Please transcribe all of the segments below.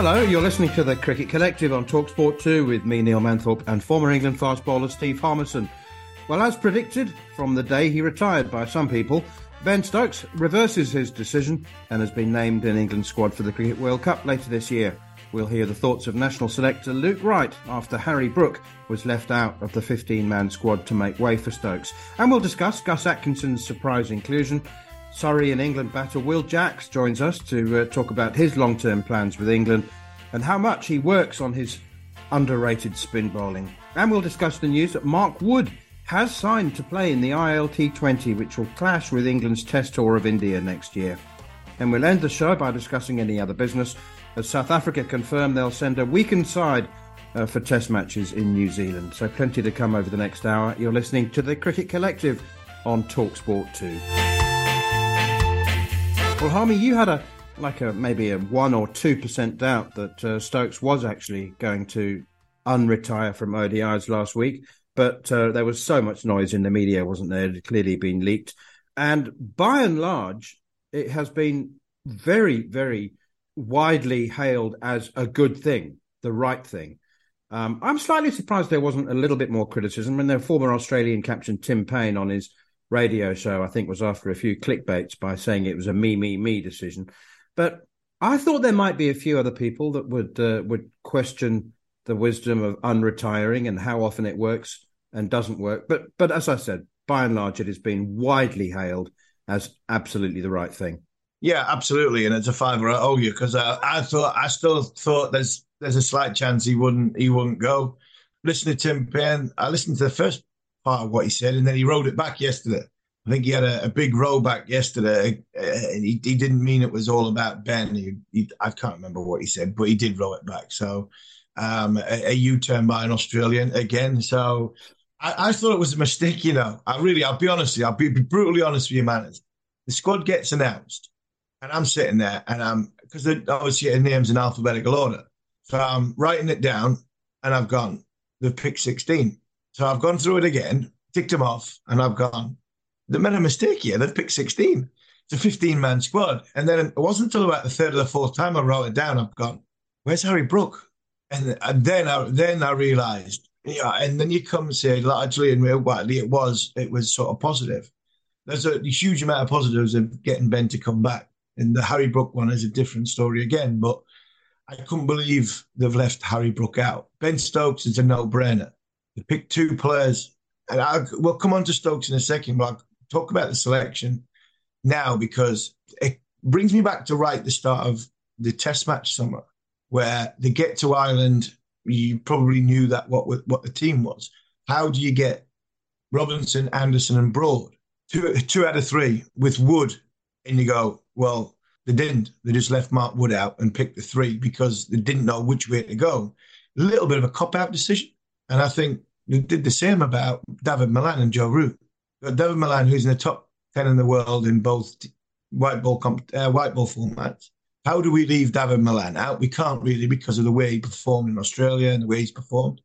Hello, you're listening to the Cricket Collective on Talksport 2 with me, Neil Manthorp, and former England fast bowler Steve Harmison. Well, as predicted from the day he retired by some people, Ben Stokes reverses his decision and has been named in England's squad for the Cricket World Cup later this year. We'll hear the thoughts of national selector Luke Wright after Harry Brook was left out of the 15 man squad to make way for Stokes. And we'll discuss Gus Atkinson's surprise inclusion. Surrey and England batter Will Jacks joins us to uh, talk about his long term plans with England and how much he works on his underrated spin bowling. And we'll discuss the news that Mark Wood has signed to play in the ILT20, which will clash with England's Test Tour of India next year. And we'll end the show by discussing any other business, as South Africa confirm they'll send a weakened side uh, for Test matches in New Zealand. So plenty to come over the next hour. You're listening to the Cricket Collective on Talksport 2. Well, Harmy, you had a like a maybe a one or two percent doubt that uh, Stokes was actually going to unretire from ODIs last week, but uh, there was so much noise in the media, wasn't there? It had clearly been leaked, and by and large, it has been very, very widely hailed as a good thing, the right thing. Um, I'm slightly surprised there wasn't a little bit more criticism when their former Australian captain Tim Paine on his radio show, I think, was after a few clickbaits by saying it was a me, me, me decision. But I thought there might be a few other people that would uh, would question the wisdom of unretiring and how often it works and doesn't work. But but as I said, by and large, it has been widely hailed as absolutely the right thing. Yeah, absolutely, and it's a fiver I owe you because I, I thought I still thought there's there's a slight chance he wouldn't he wouldn't go. Listen to Tim Paine. I listened to the first part of what he said, and then he wrote it back yesterday. I think he had a, a big rollback yesterday, uh, and he, he, didn't mean it was all about Ben. He, he, I can't remember what he said, but he did roll it back. So um, a, a U-turn by an Australian again. So I, I, thought it was a mistake. You know, I really, I'll be honest with you. I'll be, be brutally honest with you, man. The squad gets announced, and I'm sitting there, and I'm because was getting names in alphabetical order. So I'm writing it down, and I've gone. They've picked 16. So I've gone through it again, ticked them off, and I've gone they made a mistake here. They've picked 16. It's a 15 man squad. And then it wasn't until about the third or the fourth time I wrote it down, I've gone, where's Harry Brook? And, and then I then I realised, yeah, and then you come and say largely and widely it was it was sort of positive. There's a huge amount of positives of getting Ben to come back. And the Harry Brook one is a different story again, but I couldn't believe they've left Harry Brook out. Ben Stokes is a no-brainer. Picked two players, and I, we'll come on to Stokes in a second, but talk about the selection now because it brings me back to right the start of the Test match summer, where they get to Ireland. You probably knew that what what the team was. How do you get Robinson, Anderson, and Broad two two out of three with Wood? And you go, well, they didn't. They just left Mark Wood out and picked the three because they didn't know which way to go. A little bit of a cop out decision, and I think they did the same about David Malan and Joe Root. But David Malan, who's in the top 10 in the world in both white ball, comp- uh, white ball formats. How do we leave David Malan out? We can't really because of the way he performed in Australia and the way he's performed.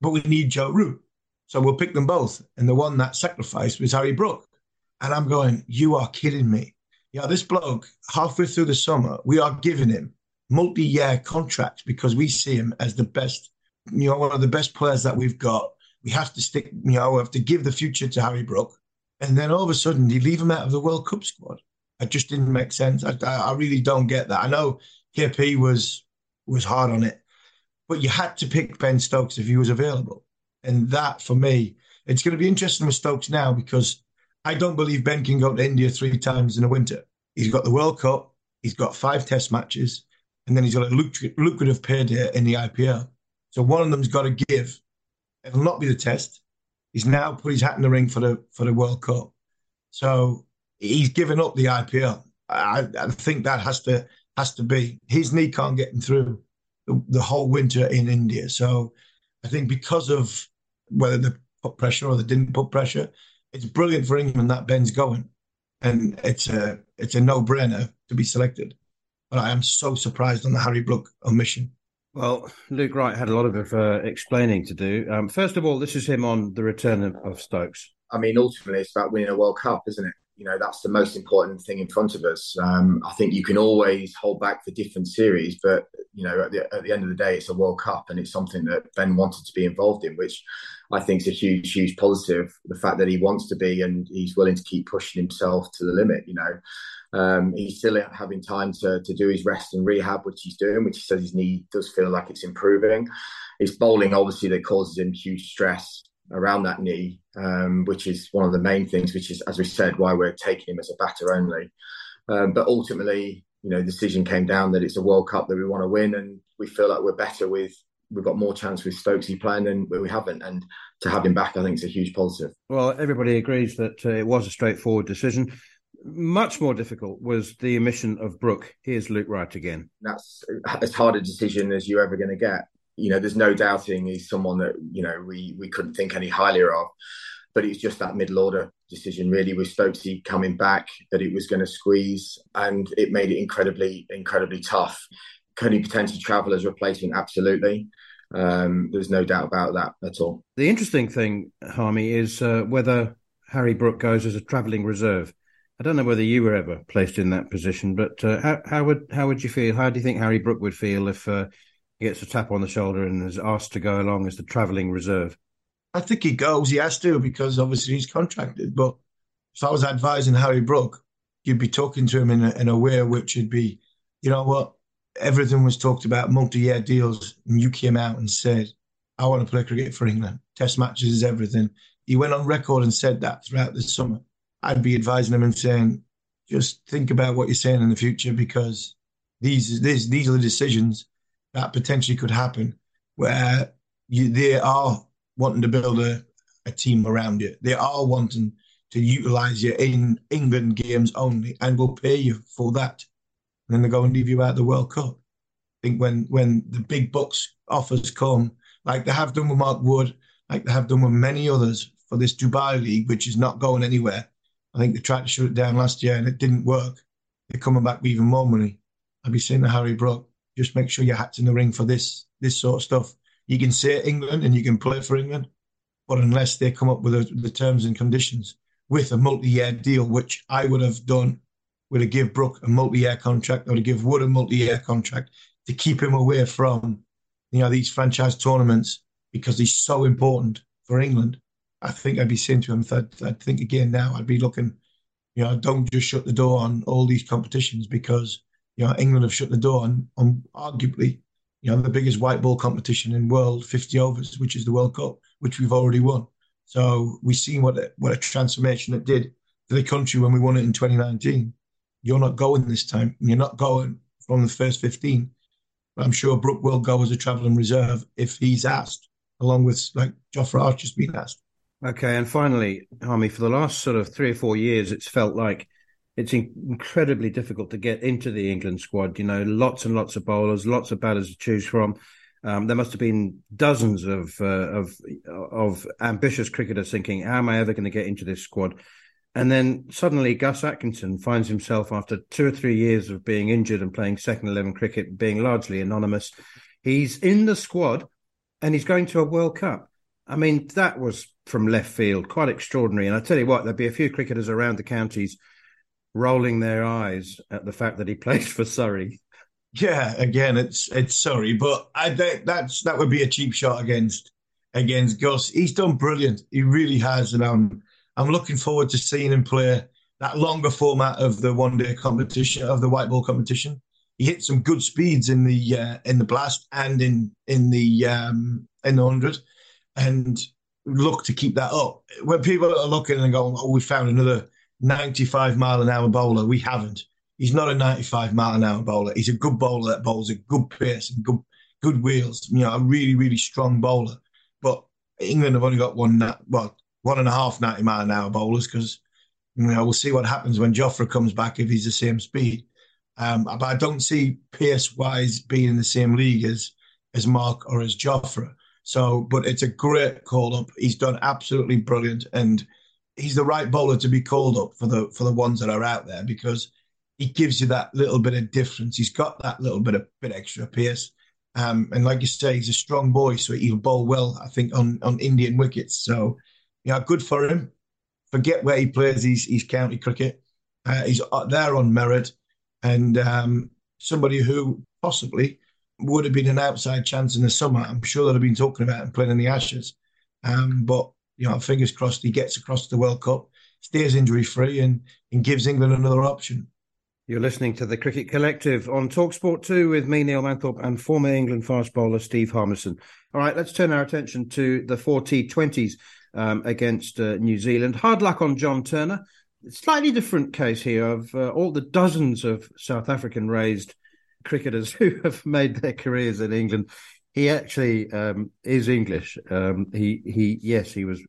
But we need Joe Root. So we'll pick them both. And the one that sacrificed was Harry Brook. And I'm going, you are kidding me. Yeah, this bloke, halfway through the summer, we are giving him multi-year contracts because we see him as the best, you know, one of the best players that we've got. We have to stick, you know, we have to give the future to Harry Brook. And then all of a sudden, you leave him out of the World Cup squad. It just didn't make sense. I, I really don't get that. I know KP was was hard on it, but you had to pick Ben Stokes if he was available. And that, for me, it's going to be interesting with Stokes now because I don't believe Ben can go to India three times in a winter. He's got the World Cup, he's got five Test matches, and then he's got a lucrative payday in the IPL. So one of them's got to give. It'll not be the Test. He's now put his hat in the ring for the for the World Cup. So he's given up the IPL. I, I think that has to has to be his knee can't get him through the, the whole winter in India. So I think because of whether they put pressure or they didn't put pressure, it's brilliant for England that Ben's going, and it's a it's a no brainer to be selected. But I am so surprised on the Harry Brook omission. Well, Luke Wright had a lot of uh, explaining to do. Um, first of all, this is him on the return of, of Stokes. I mean, ultimately, it's about winning a World Cup, isn't it? You know, that's the most important thing in front of us. Um, I think you can always hold back for different series, but you know, at the, at the end of the day, it's a World Cup, and it's something that Ben wanted to be involved in, which I think is a huge, huge positive. The fact that he wants to be and he's willing to keep pushing himself to the limit. You know, um, he's still having time to to do his rest and rehab, which he's doing, which he says his knee does feel like it's improving. It's bowling, obviously, that causes him huge stress around that knee, um, which is one of the main things, which is, as we said, why we're taking him as a batter only. Um, but ultimately, you know, the decision came down that it's a World Cup that we want to win, and we feel like we're better with. We've got more chance with Stokesy playing than we haven't, and to have him back, I think, is a huge positive. Well, everybody agrees that uh, it was a straightforward decision. Much more difficult was the omission of Brook. Here's Luke Wright again. That's as hard a decision as you're ever going to get you know, there's no doubting he's someone that you know we we couldn't think any higher of. But it's just that middle order decision, really, with Stokesy coming back, that it was going to squeeze, and it made it incredibly, incredibly tough. Can he potentially travel as replacement? Absolutely. Um, there's no doubt about that at all. The interesting thing, Harmy, is uh, whether Harry Brook goes as a travelling reserve. I don't know whether you were ever placed in that position, but uh, how, how, would how would you feel? How do you think Harry Brook would feel if uh, gets a tap on the shoulder and is asked to go along as the travelling reserve? I think he goes. He has to because obviously he's contracted. But if I was advising Harry Brook, you'd be talking to him in a, in a way which would be, you know what? Everything was talked about multi-year deals, and you came out and said, "I want to play cricket for England. Test matches is everything." He went on record and said that throughout the summer. I'd be advising them and saying, "Just think about what you're saying in the future because these these these are the decisions that potentially could happen where you, they are wanting to build a, a team around you. They are wanting to utilize you in England games only and will pay you for that. And then they go and leave you out the World Cup. I think when when the big bucks offers come, like they have done with Mark Wood, like they have done with many others for this Dubai League, which is not going anywhere. I think they tried to shut it down last year and it didn't work. They're coming back with even more money. I'd be saying to Harry Brook, just make sure your hat's in the ring for this this sort of stuff. You can say England and you can play for England, but unless they come up with the, the terms and conditions with a multi-year deal, which I would have done, would have give Brook a multi-year contract, would have give Wood a multi-year contract to keep him away from, you know, these franchise tournaments because he's so important for England. I think I'd be saying to him, I'd, I'd think again now, I'd be looking, you know, don't just shut the door on all these competitions because you know, England have shut the door on, on arguably, you know, the biggest white ball competition in world 50 overs, which is the World Cup, which we've already won. So we've seen what a, what a transformation it did for the country when we won it in 2019. You're not going this time. You're not going from the first 15. But I'm sure Brook will go as a travelling reserve if he's asked, along with like Jofra Archer's been asked. Okay, and finally, Harmy, for the last sort of three or four years, it's felt like it's incredibly difficult to get into the England squad. You know, lots and lots of bowlers, lots of batters to choose from. Um, there must have been dozens of uh, of of ambitious cricketers thinking, "How am I ever going to get into this squad?" And then suddenly, Gus Atkinson finds himself after two or three years of being injured and playing second eleven cricket, being largely anonymous. He's in the squad, and he's going to a World Cup. I mean, that was from left field, quite extraordinary. And I tell you what, there'd be a few cricketers around the counties rolling their eyes at the fact that he plays for Surrey. Yeah, again, it's it's sorry, but I that's that would be a cheap shot against against Gus. He's done brilliant. He really has, and I'm I'm looking forward to seeing him play that longer format of the one day competition of the white ball competition. He hit some good speeds in the uh, in the blast and in in the um, in the hundred, and look to keep that up. When people are looking and going, "Oh, we found another 95 mile an hour bowler," we haven't. He's not a 95 mile an hour bowler. He's a good bowler that bowls a good pace and good good wheels. You know, a really really strong bowler. But England have only got one well one and a half 90 mile an hour bowlers because you know we'll see what happens when Jofra comes back if he's the same speed. Um, but I don't see pace wise being in the same league as as Mark or as Jofra. So, but it's a great call up. He's done absolutely brilliant, and he's the right bowler to be called up for the for the ones that are out there because he gives you that little bit of difference. He's got that little bit of bit extra pace, um, and like you say, he's a strong boy, so he'll bowl well. I think on on Indian wickets. So, yeah, good for him. Forget where he plays his county cricket. Uh, he's there on merit, and um, somebody who possibly would have been an outside chance in the summer. I'm sure they'd have been talking about him playing in the Ashes. Um, but, you know, fingers crossed he gets across the World Cup, stays injury free, and, and gives England another option. You're listening to the Cricket Collective on Talksport 2 with me, Neil Manthorp, and former England fast bowler Steve Harmison. All right, let's turn our attention to the four T20s um, against uh, New Zealand. Hard luck on John Turner. Slightly different case here of uh, all the dozens of South African raised cricketers who have made their careers in England. He actually um, is English. Um, he he yes, he was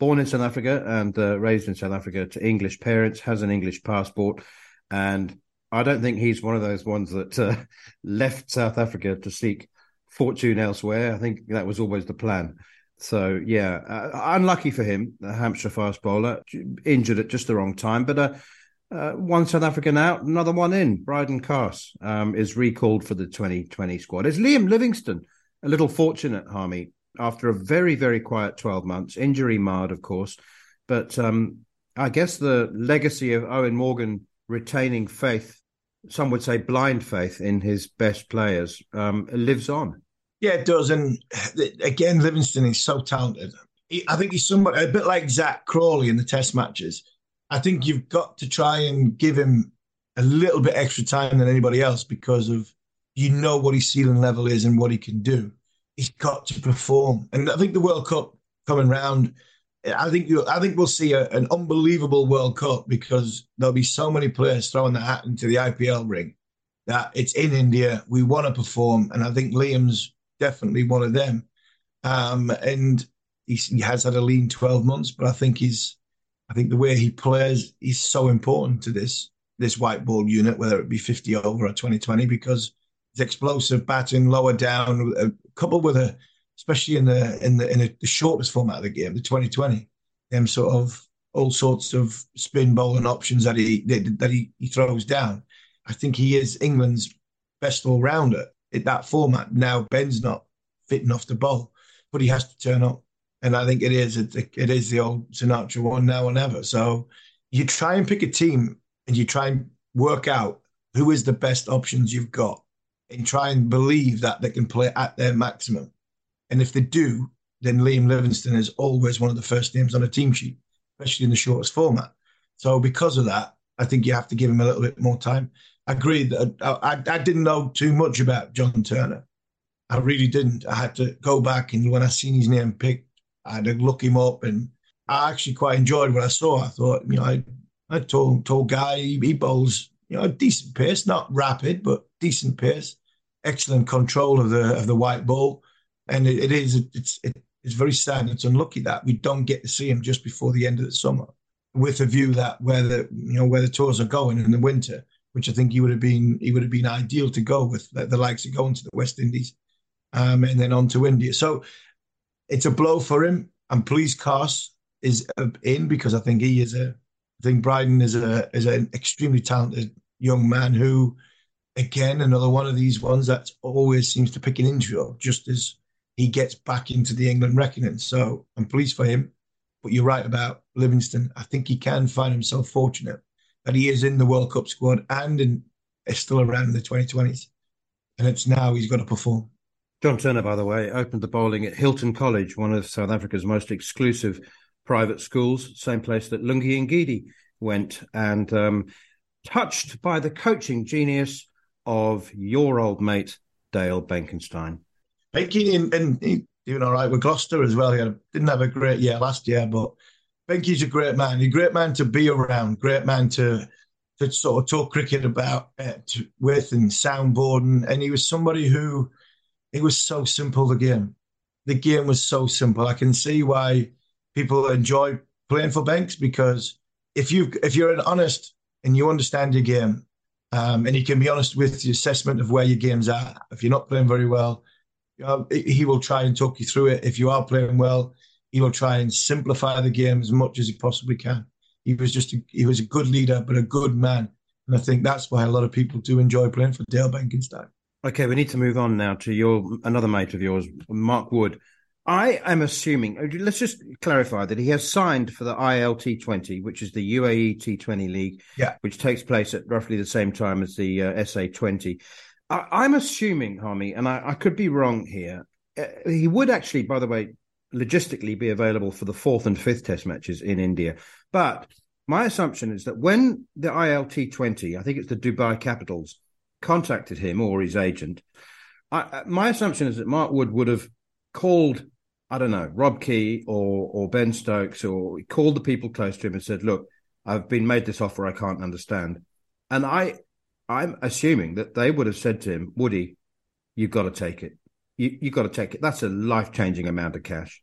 born in South Africa and uh, raised in South Africa to English parents. Has an English passport, and I don't think he's one of those ones that uh, left South Africa to seek fortune elsewhere. I think that was always the plan. So yeah, uh, unlucky for him, the Hampshire fast bowler, injured at just the wrong time. But uh, one South African out, another one in. Bryden Carse um, is recalled for the 2020 squad. Is Liam Livingstone, a little fortunate, Harmy, after a very, very quiet 12 months, injury marred, of course. But um, I guess the legacy of Eoin Morgan retaining faith, some would say blind faith, in his best players um, lives on. Yeah, it does. And again, Livingstone is so talented. I think he's somewhat a bit like Zak Crawley in the test matches I think you've got to try and give him a little bit extra time than anybody else because of you know what his ceiling level is and what he can do. He's got to perform, and I think the World Cup coming round. I think you. I think we'll see a, an unbelievable World Cup because there'll be so many players throwing their hat into the IPL ring that it's in India. We want to perform, and I think Liam's definitely one of them. Um, and he has had a lean twelve months, but I think he's I think the way he plays is so important to this this white ball unit, whether it be 50 over or 2020, because it's explosive batting lower down, uh, coupled with a, especially in the in the in a, the shortest format of the game, the 2020, them sort of all sorts of spin bowling options that he that he, he throws down. I think he is England's best all rounder in that format. Now Ben's not fitting off the bowl, but he has to turn up and I think it is it, it is the old Sinatra one now and ever. So you try and pick a team and you try and work out who is the best options you've got, and try and believe that they can play at their maximum. And if they do, then Liam Livingstone is always one of the first names on a team sheet, especially in the shortest format. So because of that, I think you have to give him a little bit more time. I agree that I, I, I didn't know too much about John Turner. I really didn't. I had to go back and when I seen his name picked I had to look him up, and I actually quite enjoyed what I saw. I thought, you know, I, a tall, tall guy, he, bowls, you know, a decent pace, not rapid, but decent pace, excellent control of the of the white ball, and it, it is it's it, it's very sad. It's unlucky that we don't get to see him just before the end of the summer, with a view that where the you know where the tours are going in the winter, which I think he would have been he would have been ideal to go with the, the likes of going to the West Indies, um, and then on to India. So it's a blow for him. I'm pleased Carse is in because I think he is a. I think Bryden is a is an extremely talented young man who, again, another one of these ones that always seems to pick an intro just as he gets back into the England reckoning. So I'm pleased for him. But you're right about Livingstone. I think he can find himself fortunate that he is in the World Cup squad and in, is still around in the 2020s. and it's now he's got to perform. John Turner, by the way, opened the bowling at Hilton College, one of South Africa's most exclusive private schools, same place that Lungi Ngidi went, and um, touched by the coaching genius of your old mate, Dale Benkenstein. Benke, and, and he doing all right with Gloucester as well. He had, didn't have a great year last year, but Benke's a great man. He's a great man to be around, great man to to sort of talk cricket about uh, to, with and soundboarding. And he was somebody who it was so simple. The game, the game was so simple. I can see why people enjoy playing for Banks because if you if you're an honest and you understand your game, um, and you can be honest with your assessment of where your games are. If you're not playing very well, you know, he will try and talk you through it. If you are playing well, he will try and simplify the game as much as he possibly can. He was just a, he was a good leader, but a good man, and I think that's why a lot of people do enjoy playing for Dale Benkenstein. Okay, we need to move on now to your another mate of yours, Mark Wood. I am assuming, uh, let's just clarify that he has signed for the ILT 20, which is the UAE T20 League, yeah. which takes place at roughly the same time as the uh, SA 20. I, am assuming, Harmy, and I, I, could be wrong here, uh, he would actually, by the way, logistically be available for the fourth and fifth test matches in India. But my assumption is that when the ILT 20, I think it's the Dubai Capitals, contacted him or his agent, I, uh, my assumption is that Mark Wood would have called I don't know, Rob Key or or Ben Stokes, or called the people close to him and said, "Look, I've been made this offer I can't understand," and I I'm assuming that they would have said to him, "Woody, you've got to take it. You you've got to take it. That's a life changing amount of cash."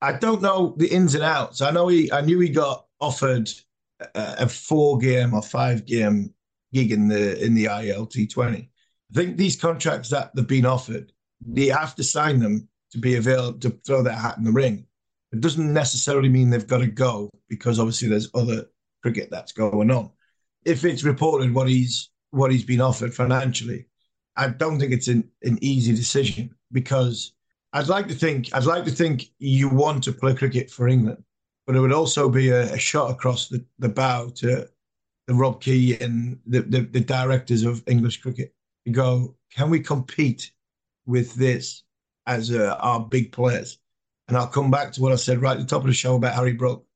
I don't know the ins and outs. I know he I knew he got offered a, a four game or five game gig in the in the ILT twenty. I think these contracts that they've been offered, they have to sign them to be available to throw their hat in the ring. It doesn't necessarily mean they've got to go because obviously there's other cricket that's going on. If it's reported what he's what he's been offered financially, I don't think it's an, an easy decision because I'd like to think I'd like to think you want to play cricket for England, but it would also be a, a shot across the, the bow to the Rob Key and the, the, the directors of English cricket. You go, can we compete with this as uh, our big players. And I'll come back to what I said right at the top of the show about Harry Brook.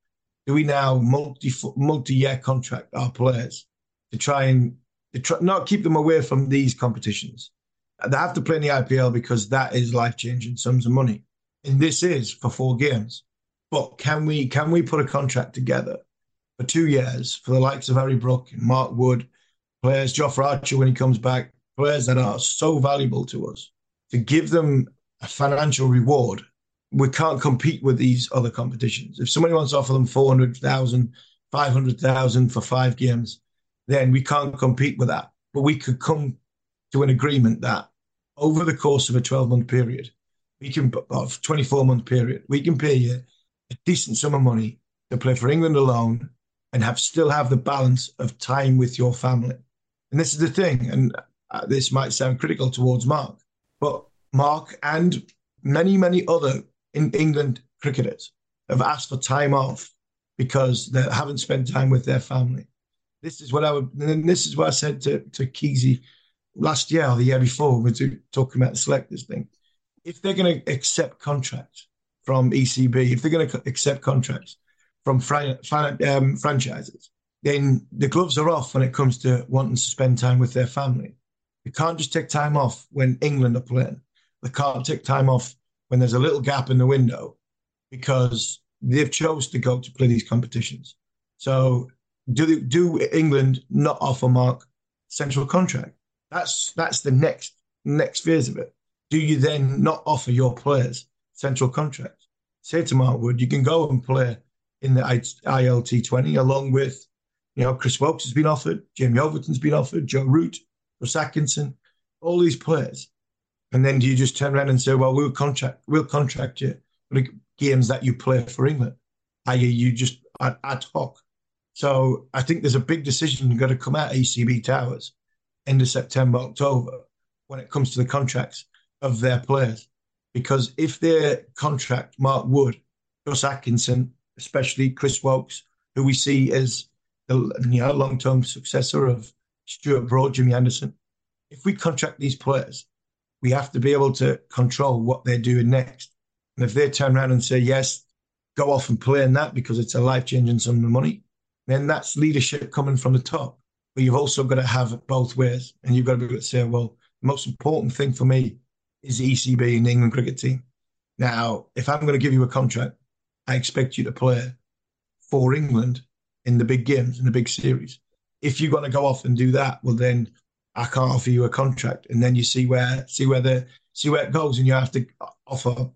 Do we now multi multi year contract our players to try and to try, not keep them away from these competitions? They have to play in the IPL because that is life changing sums of money, and this is for four games. But can we can we put a contract together for two years for the likes of Harry Brook and Mark Wood, players, Jofra Archer when he comes back, players that are so valuable to us, to give them a financial reward, we can't compete with these other competitions. If somebody wants to offer them 400,000, 500,000 for five games, then we can't compete with that. But we could come to an agreement that over the course of a 12 month period, we can, of 24 month period, we can pay you a decent sum of money to play for England alone and have still have the balance of time with your family. And this is the thing, and uh, this might sound critical towards Mark, but Mark, and many, many other in England cricketers have asked for time off because they haven't spent time with their family. This is what I would, and this is what I said to, to Keezy last year or the year before we were talking about the selectors thing. If they're going to accept contracts from ECB, if they're going to accept contracts from fran- um, franchises, then the gloves are off when it comes to wanting to spend time with their family. You can't just take time off when England are playing. They can't take time off when there's a little gap in the window because they've chose to go to play these competitions. So do they, do England not offer Mark central contract? That's that's the next next phase of it. Do you then not offer your players central contracts? Say to Mark Wood, you can go and play in the ILT twenty along with, you know, Chris Woakes has been offered, Jamie Overton's been offered, Joe Root, Russ Atkinson, all these players. And then do you just turn around and say, well, we'll contract, we'll contract you for the games that you play for England, i.e., you just ad, ad hoc. So I think there's a big decision got to come out ECB Towers end of September, October, when it comes to the contracts of their players. Because if their contract, Mark Wood, Gus Atkinson, especially Chris Woakes, who we see as the you know, long-term successor of Stuart Broad, Jimmy Anderson, if we contract these players, we have to be able to control what they're doing next. And if they turn around and say, yes, go off and play in that because it's a life changing sum of money, then that's leadership coming from the top. But you've also got to have it both ways. And you've got to be able to say, well, the most important thing for me is the ECB and the England cricket team. Now, if I'm going to give you a contract, I expect you to play for England in the big games, in the big series. If you're going to go off and do that, well, then I can't offer you a contract. And then you see where see where the see where it goes, and you have to offer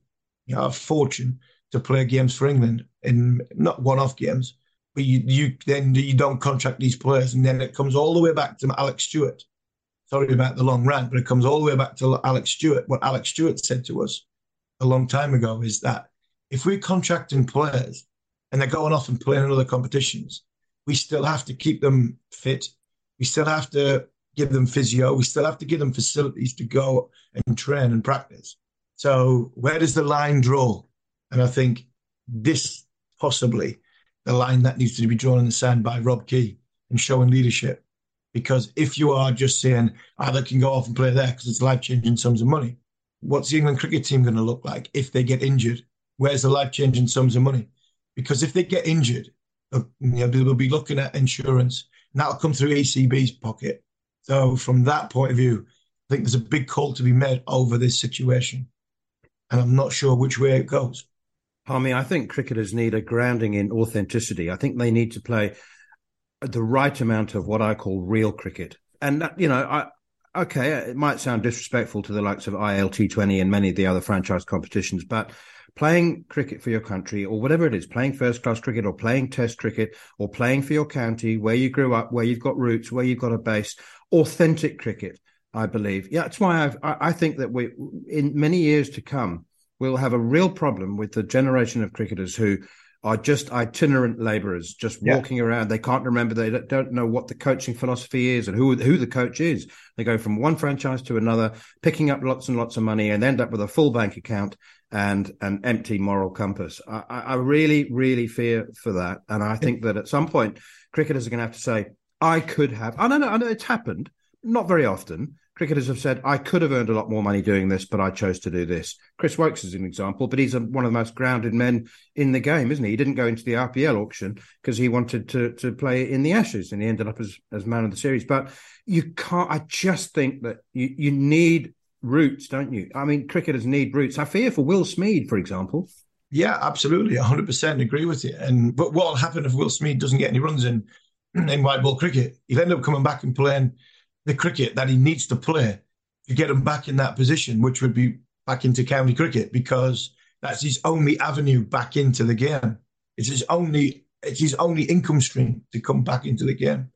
you know a fortune to play games for England in not one-off games, but you you then you don't contract these players, and then it comes all the way back to Alex Stewart. Sorry about the long rant, but it comes all the way back to Alex Stewart. What Alex Stewart said to us a long time ago is that if we're contracting players and they're going off and playing in other competitions, we still have to keep them fit. We still have to give them physio. We still have to give them facilities to go and train and practice. So where does the line draw? And I think this possibly the line that needs to be drawn in the sand by Rob Key and showing leadership. Because if you are just saying, ah, either oh, can go off and play there because it's life changing sums of money, what's the England cricket team going to look like if they get injured? Where's the life changing sums of money? Because if they get injured, uh, you know, they'll be looking at insurance, and that'll come through ECB's pocket. So, from that point of view, I think there's a big call to be made over this situation, and I'm not sure which way it goes. Harmy, I think cricketers need a grounding in authenticity. I think they need to play the right amount of what I call real cricket. And, you know, I, okay, it might sound disrespectful to the likes of ILT20 and many of the other franchise competitions, but playing cricket for your country or whatever it is, playing first class cricket or playing test cricket or playing for your county, where you grew up, where you've got roots, where you've got a base, authentic cricket, I believe. Yeah, that's why I've, I think that we, in many years to come, we'll have a real problem with the generation of cricketers who are just itinerant labourers, just yeah. walking around. They can't remember. They don't know what the coaching philosophy is and who who the coach is. They go from one franchise to another, picking up lots and lots of money, and end up with a full bank account and an empty moral compass. I, I really, really fear for that, and I think that at some point, cricketers are going to have to say, "I could have." I know. I know it's happened, not very often, cricketers have said, I could have earned a lot more money doing this, but I chose to do this. Chris Woakes is an example, but he's a, one of the most grounded men in the game, isn't he? He didn't go into the IPL auction because he wanted to to play in the Ashes and he ended up as, as man of the series. But you can't, I just think that you, you need roots, don't you? I mean, cricketers need roots. I fear for Will Smeed, for example. Yeah, absolutely. 100% agree with you. And But what will happen if Will Smeed doesn't get any runs in, in white ball cricket? He'll end up coming back and playing – the cricket that he needs to play to get him back in that position, which would be back into county cricket, because that's his only avenue back into the game. It's his only it's his only income stream to come back into the game.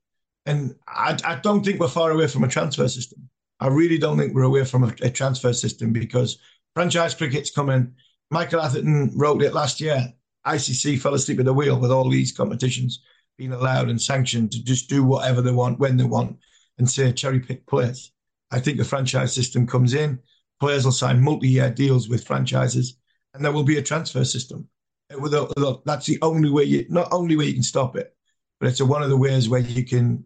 And I, I don't think we're far away from a transfer system. I really don't think we're away from a, a transfer system because franchise cricket's coming. Michael Atherton wrote it last year. ICC fell asleep at the wheel with all these competitions being allowed and sanctioned to just do whatever they want when they want and say cherry pick players. I think the franchise system comes in, players will sign multi year deals with franchises, and there will be a transfer system. That's the only way you, not only way you can stop it, but it's one of the ways where you can.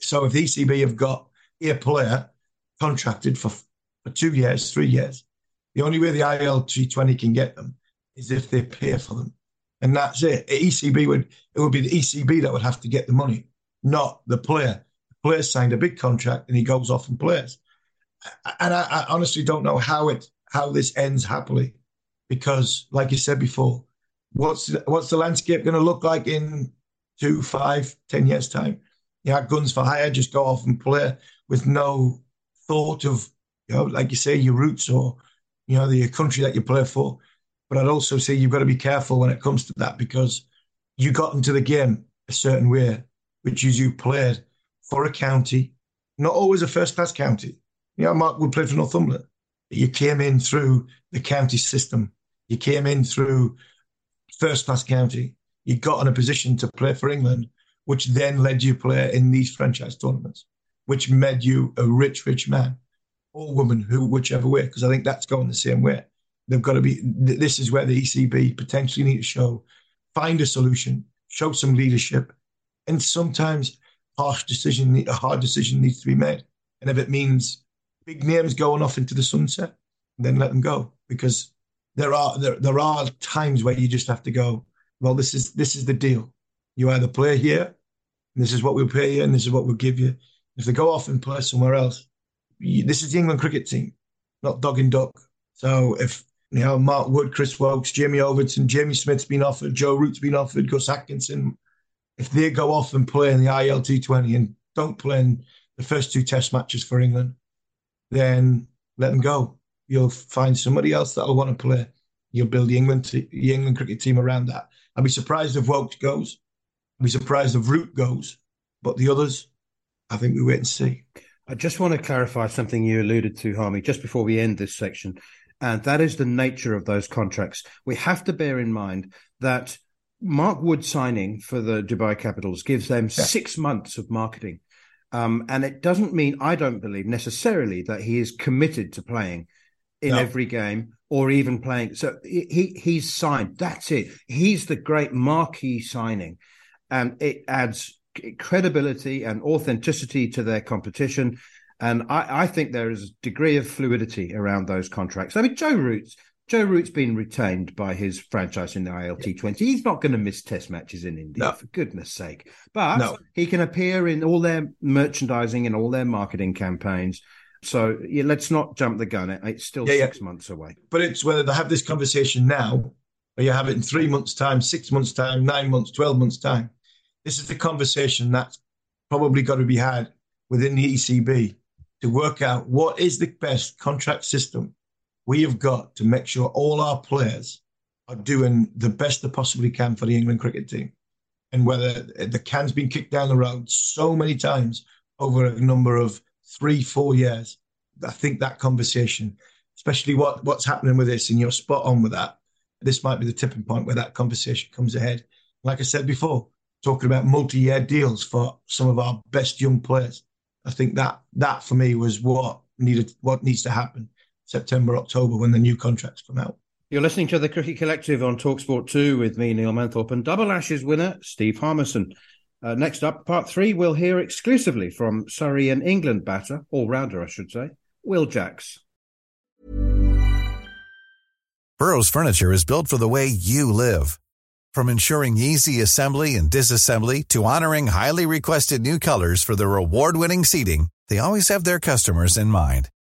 So if the ECB have got a player contracted for, for two years, three years, the only way the ILT20 can get them is if they pay for them. And that's it. ECB would, it would be the ECB that would have to get the money, not the player player signed a big contract and he goes off and plays. And I, I honestly don't know how it how this ends happily, because like you said before, what's what's the landscape going to look like in two, five, ten years time? Yeah, guns for hire, just go off and play with no thought of you know, like you say, your roots or you know the country that you play for. But I'd also say you've got to be careful when it comes to that because you got into the game a certain way, which is you played for a county, not always a first class county. You know, Mark Wood play for Northumberland. You came in through the county system. You came in through first class county. You got in a position to play for England, which then led you to play in these franchise tournaments, which made you a rich, rich man or woman, who whichever way, because I think that's going the same way. They've got to be. This is where the ECB potentially need to show, find a solution, show some leadership, and sometimes harsh decision, a hard decision needs to be made. And if it means big names going off into the sunset, then let them go because there are there, there are times where you just have to go. Well, this is this is the deal. You either play here, this is what we'll pay you, and this is what we'll give you. If they go off and play somewhere else, you, this is the England cricket team, not dog and duck. So if you know Mark Wood, Chris Woakes, Jamie Overton, Jamie Smith's been offered, Joe Root's been offered, Gus Atkinson, if they go off and play in the ILT20 and don't play in the first two Test matches for England, then let them go. You'll find somebody else that'll want to play. You'll build the England the England cricket team around that. I'd be surprised if Woakes goes. I'd be surprised if Root goes. But the others, I think we wait and see. I just want to clarify something you alluded to, Harmy, just before we end this section. And that is the nature of those contracts. We have to bear in mind that Mark Wood signing for the Dubai Capitals gives them yeah. six months of marketing. Um, and it doesn't mean, I don't believe necessarily that he is committed to playing in no. every game or even playing. So he he's signed. That's it. He's the great marquee signing, and it adds credibility and authenticity to their competition. And I, I think there is a degree of fluidity around those contracts. I mean, Joe Root's Joe Root's been retained by his franchise in the ILT20. He's not going to miss test matches in India, no. for goodness sake. But no. he can appear in all their merchandising and all their marketing campaigns. So yeah, let's not jump the gun. It's still yeah, six yeah. months away. But it's whether they have this conversation now or you have it in three months' time, six months' time, nine months, 12 months' time. This is the conversation that's probably got to be had within the ECB to work out what is the best contract system we have got to make sure all our players are doing the best they possibly can for the England cricket team. And whether the can's been kicked down the road so many times over a number of three, four years, I think that conversation, especially what, what's happening with this, and you're spot on with that, this might be the tipping point where that conversation comes ahead. Like I said before, talking about multi-year deals for some of our best young players. I think that that for me was what needed what needs to happen September, October when the new contracts come out. You're listening to the Cricket Collective on Talksport 2 with me, Neil Manthorp, and Double Ashes winner, Steve Harmison. Uh, next up, part three, we'll hear exclusively from Surrey and England batter, all rounder, I should say, Will Jacks. Burrow's furniture is built for the way you live. From ensuring easy assembly and disassembly to honoring highly requested new colors for their award winning seating, they always have their customers in mind.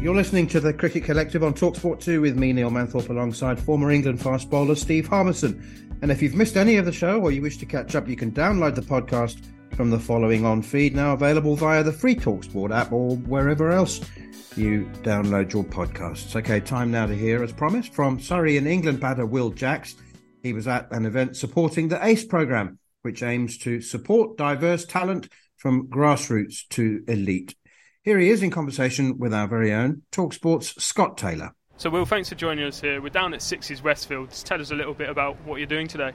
You're listening to the Cricket Collective on Talksport 2 with me, Neil Manthorp, alongside former England fast bowler Steve Harmison. And if you've missed any of the show or you wish to catch up, you can download the podcast from the following on feed, now available via the free Talksport app or wherever else you download your podcasts. Okay, time now to hear, as promised, from Surrey and England batter Will Jacks. He was at an event supporting the ACE programme, which aims to support diverse talent from grassroots to elite. Here he is in conversation with our very own Talksport's Scott Taylor. So, Will, thanks for joining us here. We're down at Sixes Westfield. Just tell us a little bit about what you're doing today.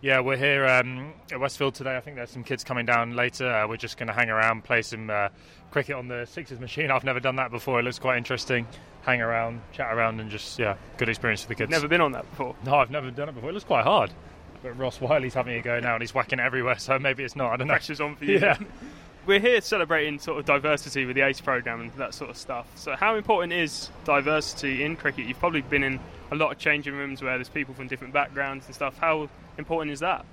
Yeah, we're here um, at Westfield today. I think there's some kids coming down later. Uh, we're just going to hang around, play some uh, cricket on the sixes machine. I've never done that before. It looks quite interesting. Hang around, chat around, and just yeah, good experience for the kids. Never been on that before. No, I've never done it before. It looks quite hard. But Ross Wiley's having a go now, and he's whacking it everywhere. So maybe it's not. I don't know. Pressure's on for you. Yeah. We're here celebrating sort of diversity with the ACE program and that sort of stuff. So, how important is diversity in cricket? You've probably been in a lot of changing rooms where there's people from different backgrounds and stuff. How important is that?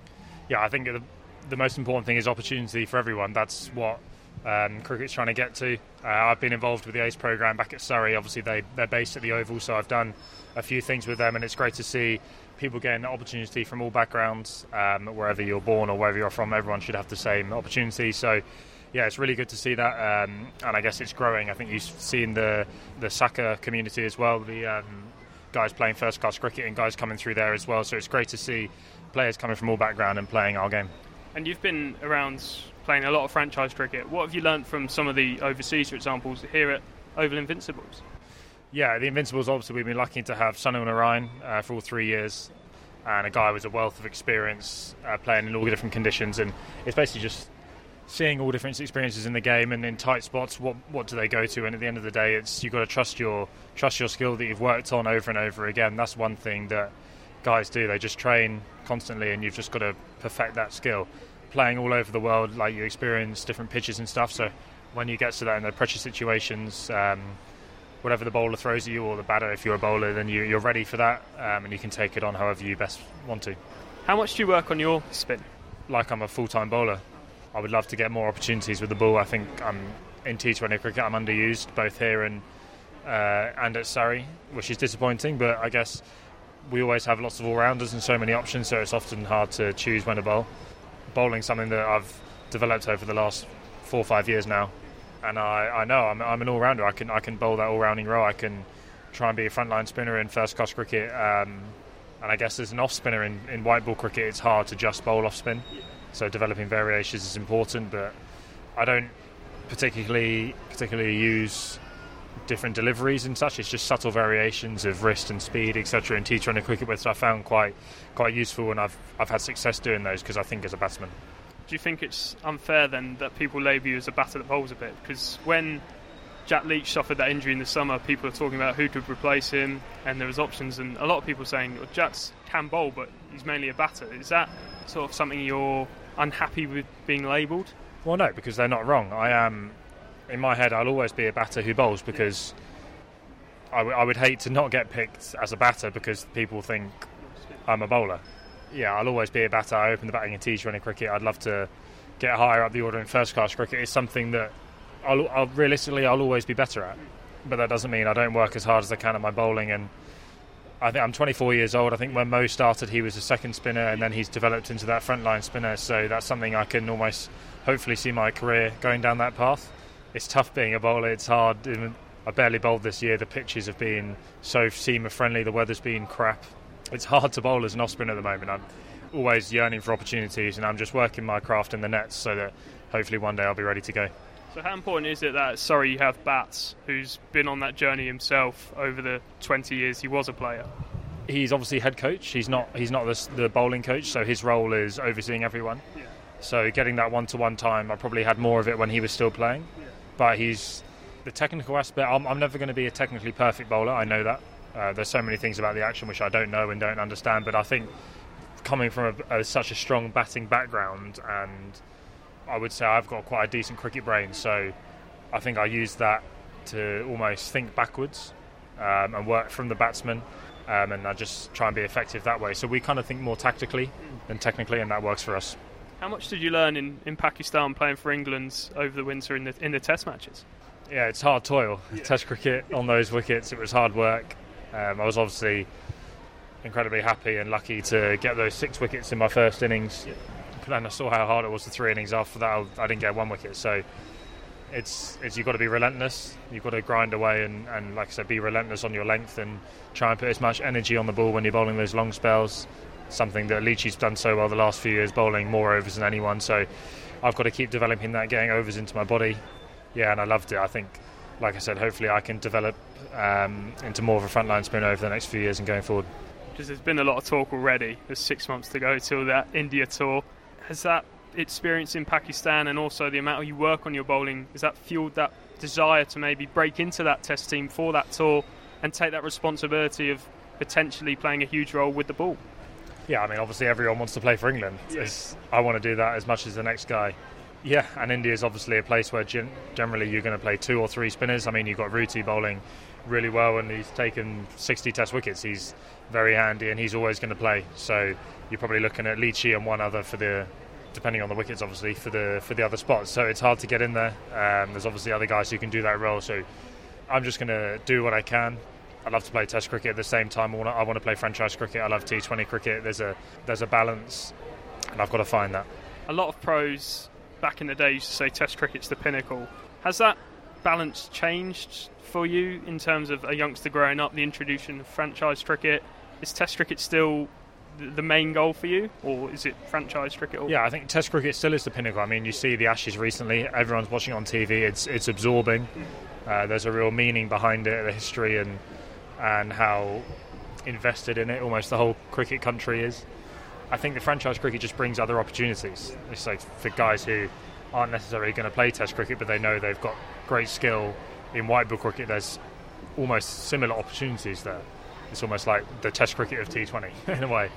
yeah, I think the, the most important thing is opportunity for everyone. That's what um, cricket's trying to get to. Uh, I've been involved with the ACE program back at Surrey. Obviously, they they're based at the Oval, so I've done a few things with them, and it's great to see people getting opportunity from all backgrounds, um, wherever you're born or wherever you're from. Everyone should have the same opportunity. So. Yeah, it's really good to see that, um, and I guess it's growing. I think you've seen the the SACA community as well. The um, guys playing first class cricket and guys coming through there as well. So it's great to see players coming from all background and playing our game. And you've been around playing a lot of franchise cricket. What have you learned from some of the overseas, for examples, here at Oval Invincibles? Yeah, the Invincibles, obviously, we've been lucky to have Sunil Narine uh, for all three years, and a guy with a wealth of experience uh, playing in all the different conditions. And it's basically just seeing all different experiences in the game and in tight spots. What what do they go to? And at the end of the day, it's you've got to trust your trust your skill that you've worked on over and over again. That's one thing that guys do. They just train constantly, and you've just got to perfect that skill. Playing all over the world, like you experience different pitches and stuff. So when you get to that in the pressure situations, um, whatever the bowler throws at you or the batter, if you're a bowler, then you, are ready for that, um, and you can take it on however you best want to. How much do you work on your spin? Like I'm a full-time bowler. I would love to get more opportunities with the ball. I think I'm in T20 cricket. I'm underused both here and uh, and at Surrey, which is disappointing. But I guess we always have lots of all-rounders and so many options, so it's often hard to choose when to bowl. Bowling something that I've developed over the last four or five years now, and I, I know I'm, I'm an all-rounder. I can I can bowl that all-rounding role. I can try and be a frontline spinner in first-class cricket, um, and I guess as an off-spinner in, in white ball cricket, it's hard to just bowl off-spin. So developing variations is important, but I don't particularly particularly use different deliveries and such. It's just subtle variations of wrist and speed, etc. In T20 cricket, which I found quite quite useful, and I've I've had success doing those because I think as a batsman. Do you think it's unfair then that people label you as a batter that bowls a bit? Because when Jack Leach suffered that injury in the summer, people are talking about who could replace him, and there was options, and a lot of people saying well, Jacks can bowl, but he's mainly a batter. Is that sort of something you're unhappy with being labelled? Well, no, because they're not wrong. I am in my head, I'll always be a batter who bowls because I, w- I would hate to not get picked as a batter because people think I'm a bowler. Yeah, I'll always be a batter. I open the batting in T20 cricket. I'd love to get higher up the order in first class cricket. It's something that I'll, I'll, realistically I'll always be better at. But that doesn't mean I don't work as hard as I can at my bowling. And I think I'm 24 years old. I think when Mo started, he was a second spinner, and then he's developed into that frontline spinner. So that's something I can almost hopefully see my career going down that path it's tough being a bowler. It's hard. I barely bowled this year. The pitches have been so seamer friendly. The weather's been crap. It's hard to bowl as an off spinner at the moment. I'm always yearning for opportunities, and I'm just working my craft in the nets so that hopefully one day I'll be ready to go. So, how important is it that Surrey, you have Bats, who's been on that journey himself over the 20 years he was a player? He's obviously head coach. He's not. He's not the, the bowling coach. So his role is overseeing everyone. Yeah. So getting that one-to-one time, I probably had more of it when he was still playing. Yeah but he's the technical aspect. I'm, I'm never going to be a technically perfect bowler. I know that. Uh, there's so many things about the action which I don't know and don't understand. But I think coming from a, a, such a strong batting background, and I would say I've got quite a decent cricket brain, so I think I use that to almost think backwards um, and work from the batsman. Um, and I just try and be effective that way. So we kind of think more tactically than technically, and that works for us. How much did you learn in, in Pakistan playing for England over the winter in the in the Test matches? Yeah, it's hard toil. Yeah. Test cricket on those wickets, it was hard work. Um, I was obviously incredibly happy and lucky to get those six wickets in my first innings. Yeah. And I saw how hard it was the three innings after that. I didn't get one wicket, so it's, it's you've got to be relentless. You've got to grind away and, and, like I said, be relentless on your length and try and put as much energy on the ball when you're bowling those long spells something that Leachy's done so well the last few years, bowling more overs than anyone. So I've got to keep developing that, getting overs into my body. Yeah, and I loved it. I think, like I said, hopefully I can develop um, into more of a frontline spinner over the next few years and going forward. because there's been a lot of talk already. There's six months to go till that India tour. Has that experience in Pakistan and also the amount you work on your bowling has that fueled that desire to maybe break into that test team for that tour and take that responsibility of potentially playing a huge role with the ball? Yeah, I mean, obviously everyone wants to play for England. Yes. I want to do that as much as the next guy. Yeah, and India is obviously a place where gen- generally you're going to play two or three spinners. I mean, you've got Rooty bowling really well, and he's taken 60 Test wickets. He's very handy, and he's always going to play. So you're probably looking at Leachy and one other for the, depending on the wickets, obviously for the for the other spots. So it's hard to get in there. Um, there's obviously other guys who can do that role. So I'm just going to do what I can. I love to play Test cricket at the same time. I want to, I want to play franchise cricket. I love T20 cricket. There's a there's a balance, and I've got to find that. A lot of pros back in the day used to say Test cricket's the pinnacle. Has that balance changed for you in terms of a youngster growing up, the introduction of franchise cricket? Is Test cricket still the main goal for you, or is it franchise cricket? Yeah, I think Test cricket still is the pinnacle. I mean, you see the Ashes recently; everyone's watching on TV. It's it's absorbing. Uh, there's a real meaning behind it, the history and and how invested in it almost the whole cricket country is. I think the franchise cricket just brings other opportunities. It's like for guys who aren't necessarily going to play Test cricket, but they know they've got great skill in white ball cricket. There's almost similar opportunities there. It's almost like the Test cricket of T20 in a way.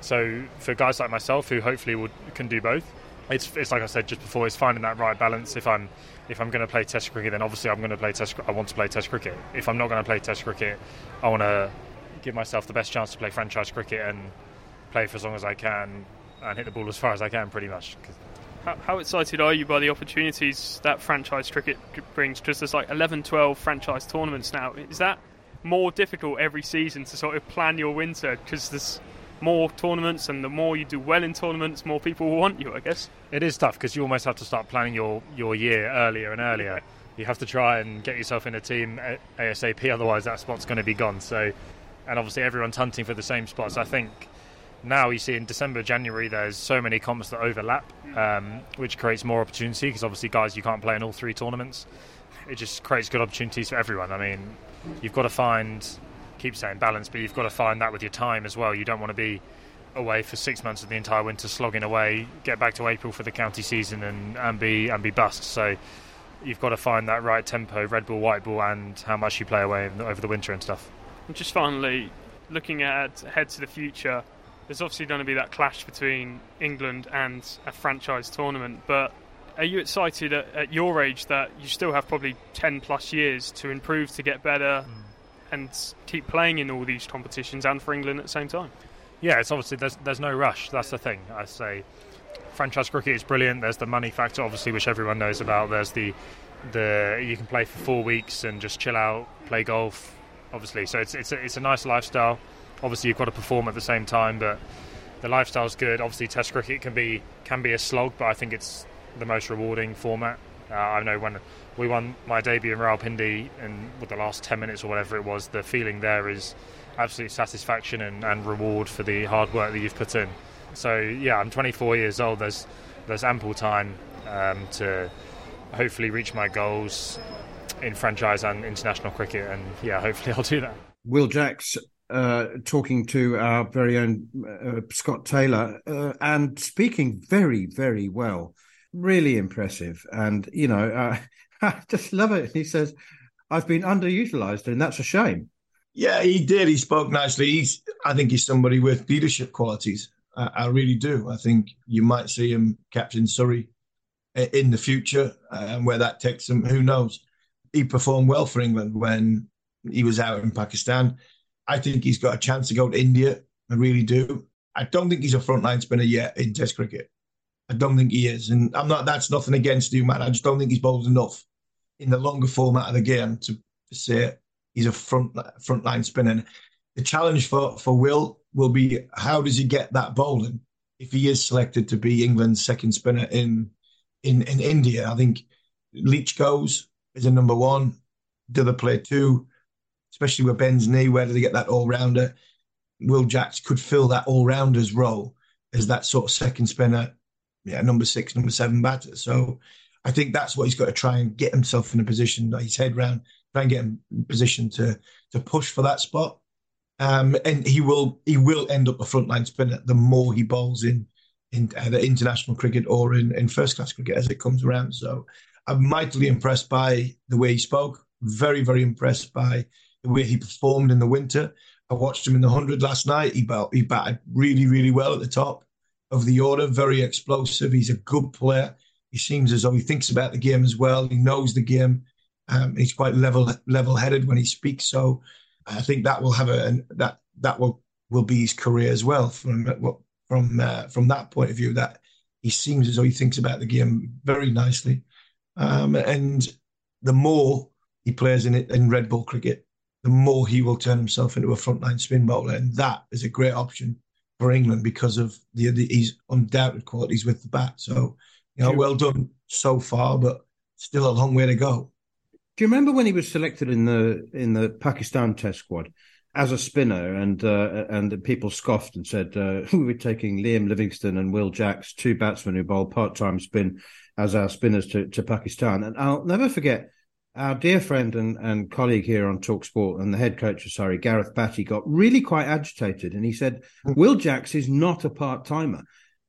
So for guys like myself who hopefully would, can do both, it's, it's like I said just before. It's finding that right balance. If I'm if I'm going to play Test cricket, then obviously I'm going to play Test. I want to play Test cricket. If I'm not going to play Test cricket, I want to give myself the best chance to play franchise cricket and play for as long as I can and hit the ball as far as I can, pretty much. How, how excited are you by the opportunities that franchise cricket brings? Because there's like 11, 12 franchise tournaments now. Is that more difficult every season to sort of plan your winter? Because there's more tournaments, and the more you do well in tournaments, more people will want you, I guess. It is tough because you almost have to start planning your, your year earlier and earlier. You have to try and get yourself in a team ASAP, otherwise that spot's going to be gone. So, and obviously everyone's hunting for the same spots. I think now you see in December, January, there's so many comps that overlap, um, which creates more opportunity because obviously, guys, you can't play in all three tournaments. It just creates good opportunities for everyone. I mean, you've got to find, keep saying balance, but you've got to find that with your time as well. You don't want to be away for six months of the entire winter, slogging away, get back to April for the county season, and, and be and be bust. So you've got to find that right tempo, red ball, white ball, and how much you play away over the winter and stuff. And just finally, looking at ahead to the future there's obviously going to be that clash between England and a franchise tournament, but are you excited at, at, your age that you still have probably 10 plus years to improve, to get better, mm. and keep playing in all these competitions and for England at the same time? Yeah, it's obviously there's there's no rush. That's the thing. I say, franchise cricket is brilliant. There's the money factor, obviously, which everyone knows about. There's the the you can play for four weeks and just chill out, play golf, obviously. So it's it's a, it's a nice lifestyle obviously you've got to perform at the same time, but the lifestyle's good. Obviously, Test cricket can be can be a slog, but I think it's the most rewarding format. Uh, I know when we won my debut in Rawalpindi in with the last ten minutes or whatever it was, the feeling there is absolute satisfaction and, and reward for the hard work that you've put in. So yeah, I'm 24 years old. There's there's ample time um, to hopefully reach my goals in franchise and international cricket, and yeah, hopefully I'll do that. Will Jacks uh, talking to our very own uh, Scott Taylor uh, and speaking very, very well. Really impressive. And, you know, uh, I just love it. He says, I've been underutilized, and that's a shame. Yeah, he did. He spoke nicely. He's, I think he's somebody with leadership qualities. I, I really do. I think you might see him captain Surrey in the future, and where that takes him, who knows? He performed well for England when he was out in Pakistan I think he's got a chance to go to India. I really do. I don't think he's a frontline spinner yet in Test cricket. I don't think he is, and I'm not. That's nothing against you, man. I just don't think he's bowled enough in the longer format of the game to, say he's a front frontline spinner. The challenge for for Will will be how does he get that bowling if he is selected to be England's second spinner in in in India. I think Leach goes as a number one. Do they play two? Especially with Ben's knee, where do they get that all rounder? Will Jacks could fill that all rounders role as that sort of second spinner, yeah, number six, number seven batter. So I think that's what he's got to try and get himself in a position, his head round, try and get him in position to to push for that spot. Um, and he will he will end up a frontline spinner the more he bowls in in either international cricket or in, in first class cricket as it comes around. So I'm mightily impressed by the way he spoke. Very very impressed by the way he performed in the winter. I watched him in the hundred last night. He bat, he batted really really well at the top of the order. Very explosive. He's a good player. He seems as though he thinks about the game as well. He knows the game. Um, he's quite level level headed when he speaks. So I think that will have a that that will will be his career as well from from uh, from that point of view. That he seems as though he thinks about the game very nicely, um, and the more he plays in it in red ball cricket, the more he will turn himself into a frontline spin bowler, and that is a great option for England because of the, the his undoubted qualities with the bat. So, you know, well done so far, but still a long way to go. Do you remember when he was selected in the in the Pakistan Test squad as a spinner, and uh, and people scoffed and said uh, we were taking Liam Livingstone and Will Jacks, two batsmen who bowl part time spin, as our spinners to, to Pakistan, and I'll never forget our dear friend and, and colleague here on Talksport and the head coach of Surrey, Gareth Batty, got really quite agitated, and he said mm. Will Jacks is not a part timer.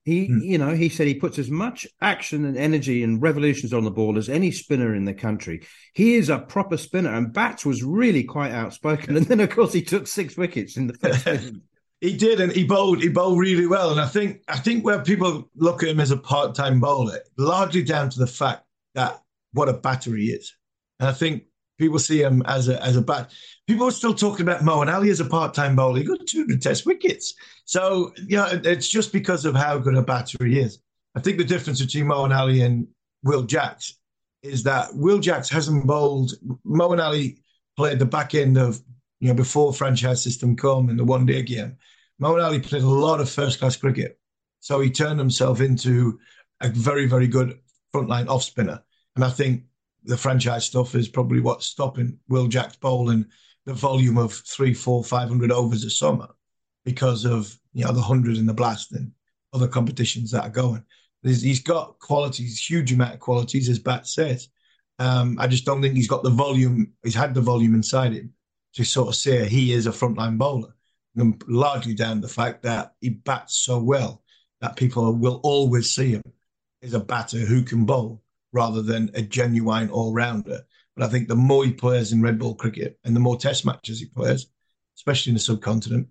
He, mm. you know, he said he puts as much action and energy and revolutions on the ball as any spinner in the country. He is a proper spinner, and Bats was really quite outspoken. And then, of course, he took six wickets in the first He did, and he bowled. He bowled really well. And I think, I think where people look at him as a part-time bowler, largely down to the fact that what a batter he is. And I think people see him as a as a bat. People are still talking about Moeen Ali as a part-time bowler. He got 200 Test wickets. So yeah, it's just because of how good a batter he is. I think the difference between Moeen Ali and Will Jacks is that Will Jacks hasn't bowled. Moeen Ali played the back end of you know before franchise system come in the one day game. Moeen Ali played a lot of first class cricket, so he turned himself into a very very good frontline off spinner. And I think the franchise stuff is probably what's stopping Will Jacks bowling the volume of three, four, five hundred overs a summer because of you know the hundred in the blast and other competitions that are going. He's, he's got qualities, huge amount of qualities, as Bat says. Um, I just don't think he's got the volume. He's had the volume inside him to sort of say he is a frontline bowler. And largely down to the fact that he bats so well that people will always see him as a batter who can bowl rather than a genuine all rounder. But I think the more he plays in red ball cricket and the more test matches he plays, especially in the subcontinent,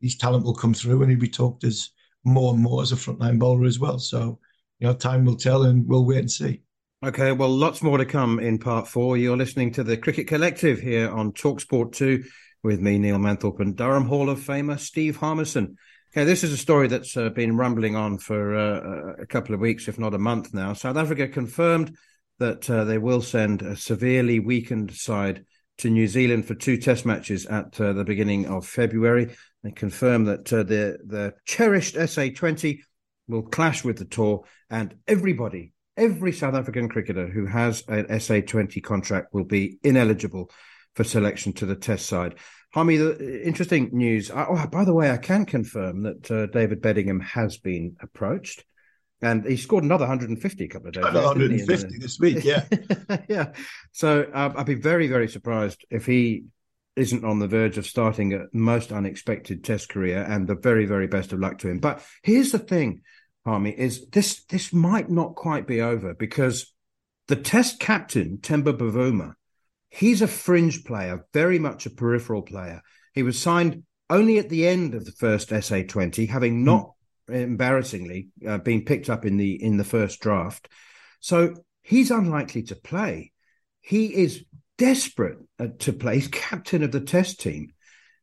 his talent will come through and he'll be talked as more and more as a frontline bowler as well. So, you know, time will tell and we'll wait and see. Okay, well, lots more to come in part four. You're listening to the Cricket Collective here on Talksport 2 with me, Neil Manthorp, and Durham Hall of Famer Steve Harmison. Okay, this is a story that's uh, been rumbling on for uh, a couple of weeks, if not a month now. South Africa confirmed that uh, they will send a severely weakened side to New Zealand for two test matches at uh, the beginning of February. They confirmed that uh, the, the cherished SA20 will clash with the tour, and everybody, every South African cricketer who has an SA20 contract will be ineligible for selection to the test side. Harmy, the interesting news. Oh, by the way, I can confirm that uh, David Bedingham has been approached, and he scored another 150 a couple of days. 150 this week, yeah, yeah. So uh, I'd be very, very surprised if he isn't on the verge of starting a most unexpected Test career. And the very, very best of luck to him. But here's the thing, Harmy, is this this might not quite be over because the Test captain Temba Bavuma He's a fringe player, very much a peripheral player. He was signed only at the end of the first SA20, having hmm. not mm. embarrassingly uh, been picked up in the in the first draft. So he's unlikely to play. He is desperate uh, to play. He's captain of the test team.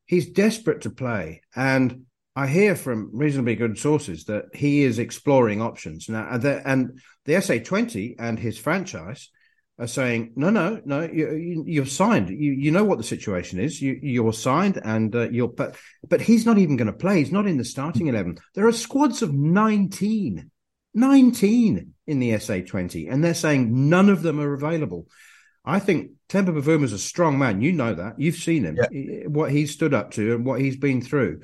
He's desperate to play, and I hear from reasonably good sources that he is exploring options now. And the SA20 and his franchise are saying, no, no, no, you, are signed. You, you know what the situation is. You, you're signed, and uh, you're. But, but he's not even going to play. He's not in the starting eleven. There are squads of 19, 19 in the SA20, and they're saying none of them are available. I think Temba Bavuma is a strong man. You know that. You've seen him. Yeah. What he's stood up to and what he's been through,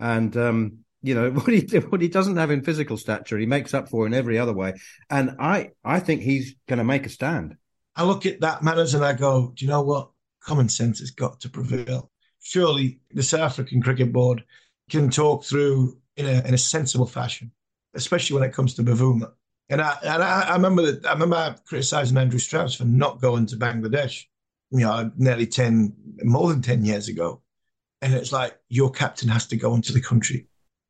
and um, you know what he what he doesn't have in physical stature, he makes up for in every other way. And I I think he's going to make a stand. I look at that matters and I go, do you know what? Common sense has got to prevail. surely the South African Cricket Board can talk through in a, in a sensible fashion, especially when it comes to Bavuma. And I and I, I remember that I remember criticising Andrew Strauss for not going to Bangladesh, you know, nearly ten, more than ten years ago. And it's like your captain has to go into the country.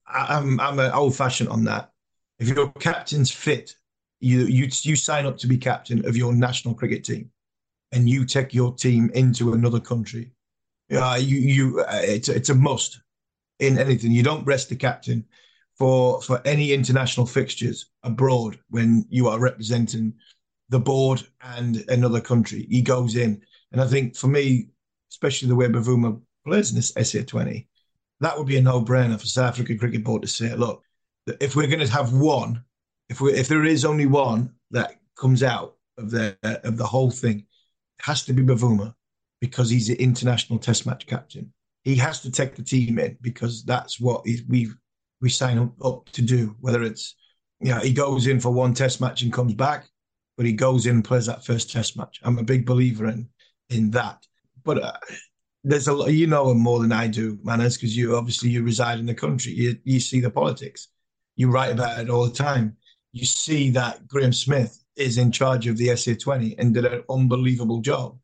I, I'm I'm an old fashioned on that. If your captain's fit, you you you sign up to be captain of your national cricket team, and you take your team into another country. Yeah, you you uh, it's it's a must in anything. You don't rest the captain for for any international fixtures abroad when you are representing the board and another country. He goes in, and I think for me, especially the way Bavuma plays in this SA20, that would be a no-brainer for South African Cricket Board to say, look, if we're going to have one, if we if there is only one that comes out of the of the whole thing, it has to be Bavuma because he's the international Test match captain. He has to take the team in because that's what we we sign up to do. Whether it's you know he goes in for one Test match and comes back, but he goes in and plays that first Test match. I'm a big believer in in that. But uh, there's a lot you know him more than I do, Manners, because you obviously you reside in the country. You you see the politics. You write about it all the time. You see that Graeme Smith is in charge of the SA20 and did an unbelievable job.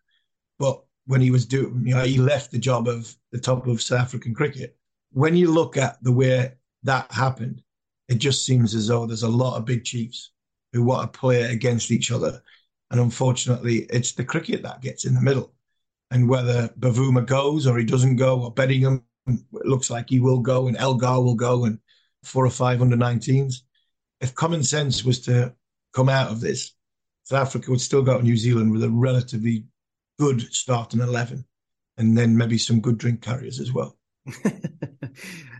But when he was doing, you know, he left the job of the top of South African cricket. When you look at the way that happened, it just seems as though there's a lot of big chiefs who want to play against each other. And unfortunately, it's the cricket that gets in the middle. And whether Bavuma goes or he doesn't go, or Bedingham looks like he will go, and Elgar will go, and four or five under 19s. If common sense was to come out of this, South Africa would still go to New Zealand with a relatively good starting 11 and then maybe some good drink carriers as well.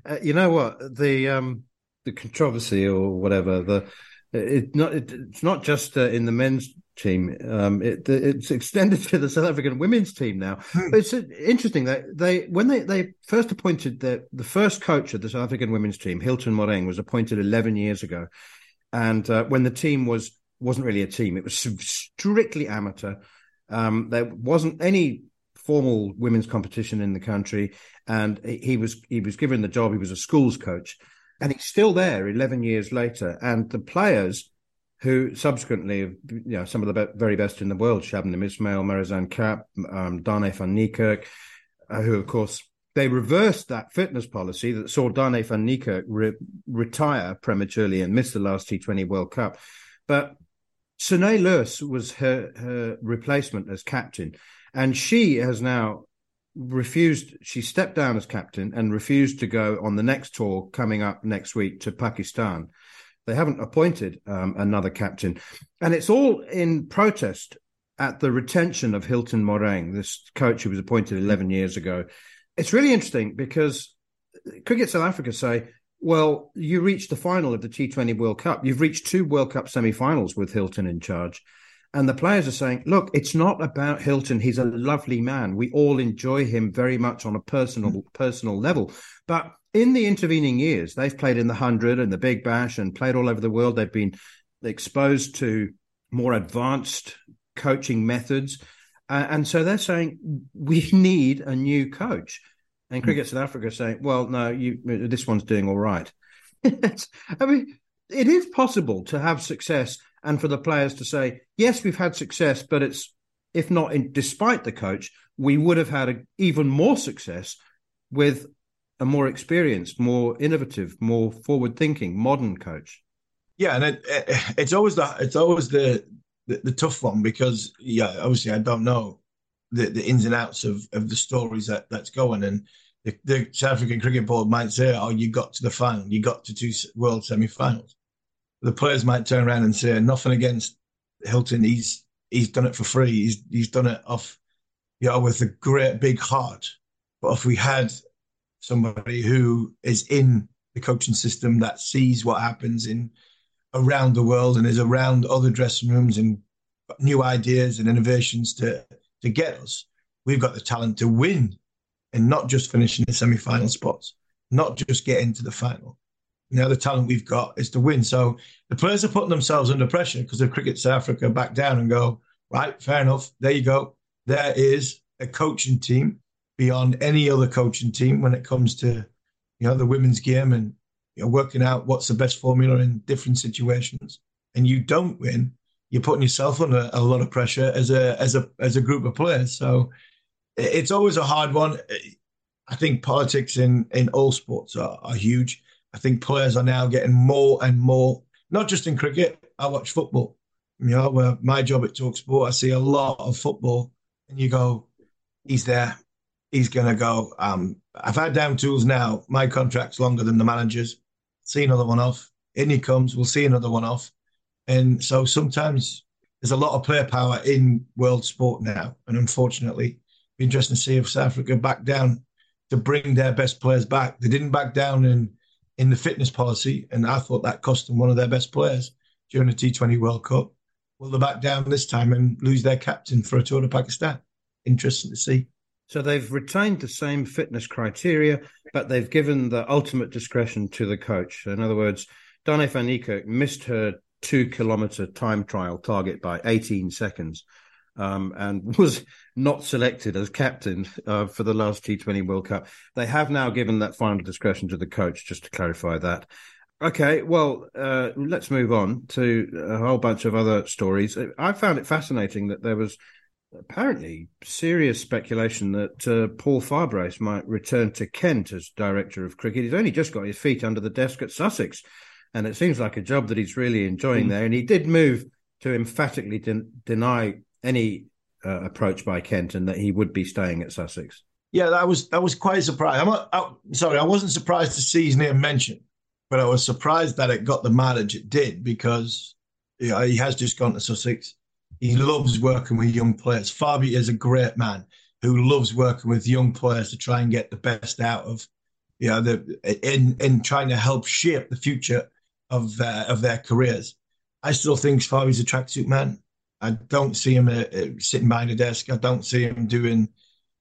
uh, you know what? The um, the controversy or whatever, the it not it, it's not just uh, in the men's team. Um, it, it's extended to the South African women's team now. Hmm. It's interesting that they when they, they first appointed the the first coach of the South African women's team, Hilton Moreeng, was appointed eleven years ago, and uh, when the team was wasn't really a team, it was strictly amateur. Um, there wasn't any formal women's competition in the country, and he was he was given the job. He was a schools coach, and he's still there eleven years later. And the players who subsequently, you know, some of the very best in the world, Shabnim Ismail, Marizanne Kapp, um, Dane van Niekerk, uh, who of course they reversed that fitness policy that saw Dane van Niekerk re- retire prematurely and miss the last T20 World Cup. But Sune Luus was her, her replacement as captain, and she has now refused. She stepped down as captain and refused to go on the next tour coming up next week to Pakistan. They haven't appointed um, another captain, and it's all in protest at the retention of Hilton Moreeng, this coach who was appointed 11 years ago. It's really interesting because Cricket South Africa say well, you reached the final of the T20 World Cup. You've reached two World Cup semi-finals with Hilton in charge. And the players are saying, look, it's not about Hilton. He's a lovely man. We all enjoy him very much on a personal mm. personal level. But in the intervening years, they've played in the 100 and the Big Bash and played all over the world. They've been exposed to more advanced coaching methods. Uh, and so they're saying, we need a new coach. And hmm. Cricket South Africa saying, well, no, you, this one's doing all right. I mean, it is possible to have success and for the players to say, yes, we've had success, but it's, if not in, despite the coach, we would have had a, even more success with a more experienced, more innovative, more forward thinking, modern coach. Yeah, and it, it, it's always the it's always the, the, the tough one because yeah, obviously I don't know the, the ins and outs of, of the stories that that's going. And the, the South African Cricket Board might say, "Oh, you got to the final, you got to two World semi-finals." The players might turn around and say, "Nothing against Hilton. He's he's done it for free. He's he's done it off, you know, with a great big heart." But if we had somebody who is in the coaching system that sees what happens in around the world and is around other dressing rooms and new ideas and innovations to to get us. We've got the talent to win and not just finish in the semi final spots, not just get into the final. Now, the talent we've got is to win. So the players are putting themselves under pressure because of Cricket South Africa back down and go, right, fair enough. There you go. There is a coaching team beyond any other coaching team when it comes to you know the women's game and you know working out what's the best formula in different situations. And you don't win, you're putting yourself under a lot of pressure as a as a as a group of players. So it's always a hard one. I think politics in in all sports are, are huge. I think players are now getting more and more, not just in cricket. I watch football. You know, where my job at Talksport, I see a lot of football, and you go, he's there, he's going to go. Um, I've had down tools now. My contract's longer than the manager's. See another one off. In he comes. We'll see another one off. And so sometimes there's a lot of player power in world sport now, and unfortunately, be interesting to see if South Africa back down to bring their best players back. They didn't back down in in the fitness policy, and I thought that cost them one of their best players during the T20 World Cup. Will they back down this time and lose their captain for a tour to Pakistan? Interesting to see. So they've retained the same fitness criteria, but they've given the ultimate discretion to the coach. In other words, Dane van missed her two kilometer time trial target by 18 seconds um, and was not selected as captain uh, for the last T20 World Cup. They have now given that final discretion to the coach, just to clarify that. Okay, well, uh, let's move on to a whole bunch of other stories. I found it fascinating that there was apparently serious speculation that uh, Paul Farbrace might return to Kent as director of cricket. He's only just got his feet under the desk at Sussex, and it seems like a job that he's really enjoying mm. there. And he did move to emphatically de- deny any uh, approach by Kent and that he would be staying at Sussex. Yeah, that was that was quite a surprise. I'm, I, sorry, I wasn't surprised to see his name mentioned, but I was surprised that it got the mileage it did because you know, he has just gone to Sussex. He loves working with young players. Fabi is a great man who loves working with young players to try and get the best out of, you know, the in in trying to help shape the future of uh, of their careers. I still think Fabi's a tracksuit man. I don't see him uh, uh, sitting behind a desk. I don't see him doing.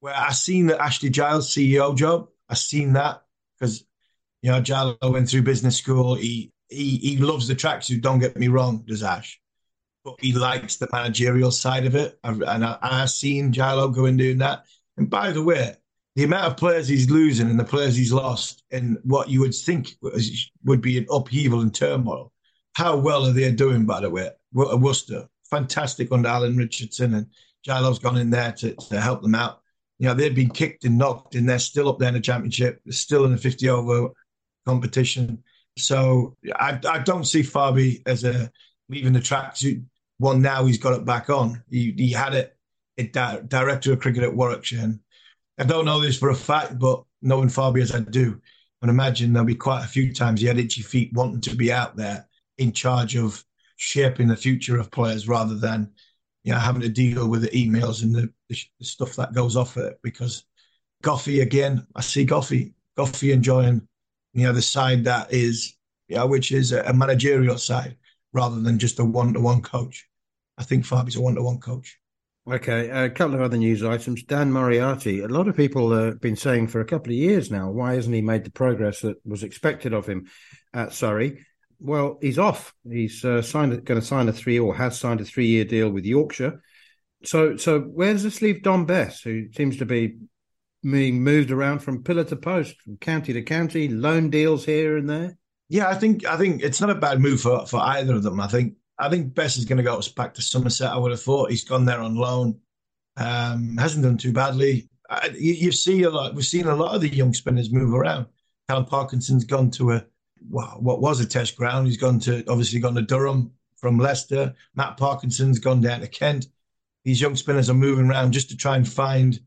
Well, I seen the Ashley Giles CEO job. I seen that because you know Giles went through business school. He he he loves the tracksuit. Don't get me wrong, does Ash? But he likes the managerial side of it, and I, I seen Gilo go and doing that. And by the way, the amount of players he's losing and the players he's lost, and what you would think would be an upheaval and turmoil. How well are they doing, by the way? Worcester, fantastic under Alan Richardson, and Gilo's gone in there to, to help them out. You know, they've been kicked and knocked, and they're still up there in the championship. They're still in the 50 over competition. So I, I don't see Fabi as a leaving the track. One now he's got it back on. He, he had it, director of cricket at Warwickshire. And I don't know this for a fact, but knowing Fabi as I do, I imagine there'll be quite a few times he had itchy feet wanting to be out there in charge of shaping the future of players rather than you know having to deal with the emails and the, the stuff that goes off it. Because Goffey again, I see Goffey, Goffey enjoying you know the side that is yeah, which is a, managerial side rather than just a one-to-one coach. I think Fabi's a one-to-one coach. Okay, a couple of other news items. Dan Moriarty. A lot of people have been saying for a couple of years now, why hasn't he made the progress that was expected of him at Surrey? Well, he's off. He's uh, signed, going to sign a three or has signed a three-year deal with Yorkshire. So, so where does this leave Dom Bess, who seems to be being moved around from pillar to post, from county to county, loan deals here and there? Yeah, I think I think it's not a bad move for, for either of them. I think I think Bess is going to go back to Somerset. I would have thought he's gone there on loan. Um, hasn't done too badly. I, you, you see a lot. We've seen a lot of the young spinners move around. Callum Parkinson's gone to a what was a test ground. He's gone to obviously gone to Durham from Leicester. Matt Parkinson's gone down to Kent. These young spinners are moving around just to try and find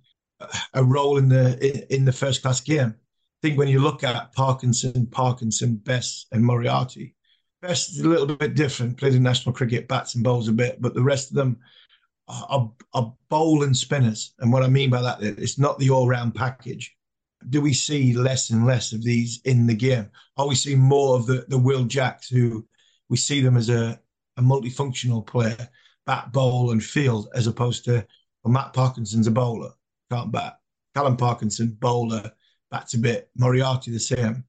a role in the in the first class game. I think when you look at Parkinson, Parkinson, Bess, and Moriarty, Bess is a little bit different. Played in national cricket, bats and bowls a bit, but the rest of them are, are bowl and spinners. And what I mean by that, it's not the all round package do we see less and less of these in the game? Are we seeing more of the, the Will Jacks who we see them as a, a multifunctional player, bat, bowl, and field, as opposed to well, Matt Parkinson's a bowler, can't bat. Callum Parkinson, bowler, bats a bit. Moriarty the same.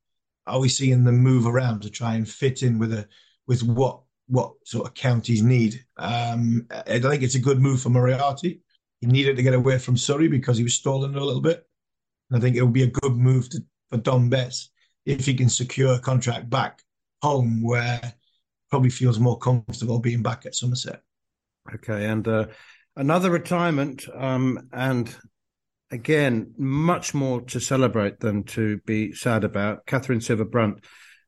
Are we seeing them move around to try and fit in with a with what what sort of counties need? Um, I think it's a good move for Moriarty. He needed to get away from Surrey because he was stalling a little bit And I think it will be a good move to, for Dom Bess if he can secure a contract back home where probably feels more comfortable being back at Somerset. Okay, and uh, another retirement, um, and again, much more to celebrate than to be sad about. Katherine Sciver-Brunt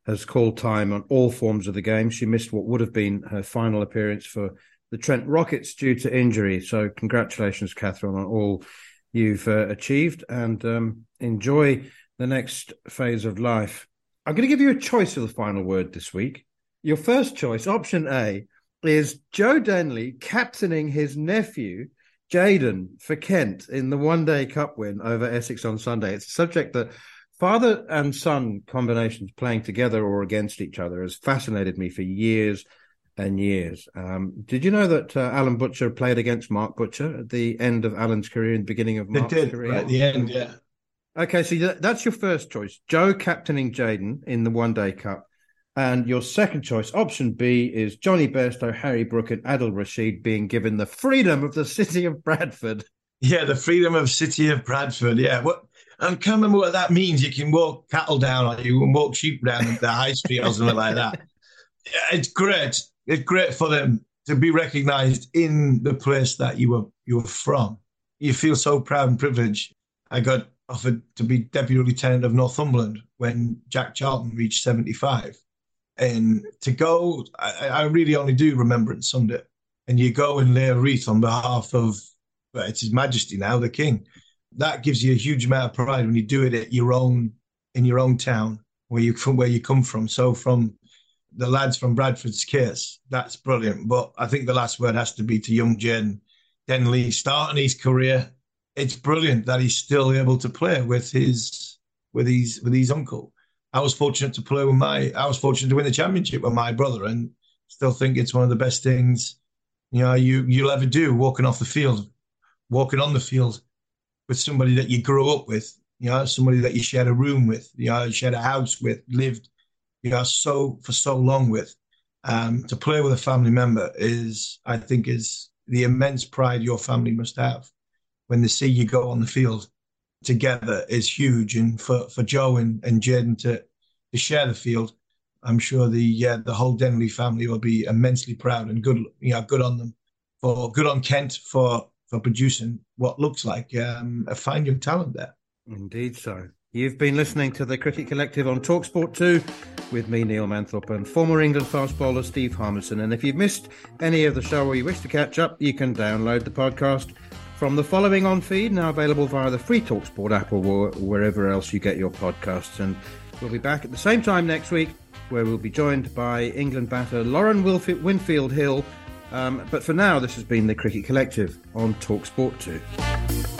has called time on all forms of the game. She missed what would have been her final appearance for the Trent Rockets due to injury. So, congratulations, Katherine, on all you've uh, achieved, and um, enjoy the next phase of life. I'm going to give you a choice of the final word this week. Your first choice, option A, is Joe Denley captaining his nephew Jayden for Kent in the one day cup win over Essex on Sunday. It's a subject that father and son combinations playing together or against each other has fascinated me for years and years. Um, did you know that uh, Alan Butcher played against Mark Butcher at the end of Alan's career and beginning of Mark's they did, career? Right at the end, yeah. Okay, so that's your first choice. Joe captaining Jayden in the one day cup. And your second choice, option B, is Jonny Bairstow, Harry Brook, and Adil Rashid being given the freedom of the city of Bradford. Yeah, the freedom of city of Bradford. Yeah, what I can't remember what that means. You can walk cattle down, or you can walk sheep down the high street or something like that. Yeah, it's great. It's great for them to be recognised in the place that you were you were from. You feel so proud and privileged. I got offered to be deputy lieutenant of Northumberland when Jack Charlton reached seventy five and to go, I, I really only do Remembrance Sunday, and you go and lay a wreath on behalf of well, it's His Majesty now, the King. That gives you a huge amount of pride when you do it at your own in your own town where you from where you come from. So from the lads from Bradford's case, that's brilliant. But I think the last word has to be to young Jen Denley starting his career. It's brilliant that he's still able to play with his with his with his uncle. I was fortunate to play with my, I was fortunate to win the championship with my brother, and still think it's one of the best things, you know, you you'll ever do. Walking off the field, walking on the field with somebody that you grew up with, you know, somebody that you shared a room with, you know, shared a house with, lived, you know, so for so long with. Um, to play with a family member is, I think, is the immense pride your family must have when they see you go on the field together is huge. And for, for Joe and, and Jayden to, to share the field, I'm sure the uh, the whole Denley family will be immensely proud and good, you know, good on them for good on Kent for for producing what looks like um, a fine young talent there. Indeed, so. You've been listening to the Cricket Collective on Talksport 2 with me, Neil Manthorp, and former England fast bowler Steve Harmison. And if you've missed any of the show or you wish to catch up, you can download the podcast from the following on feed, now available via the free Talksport app or wherever else you get your podcasts. And we'll be back at the same time next week, where we'll be joined by England batter Lauren Winfield Hill. Um, but for now, this has been the Cricket Collective on Talksport 2.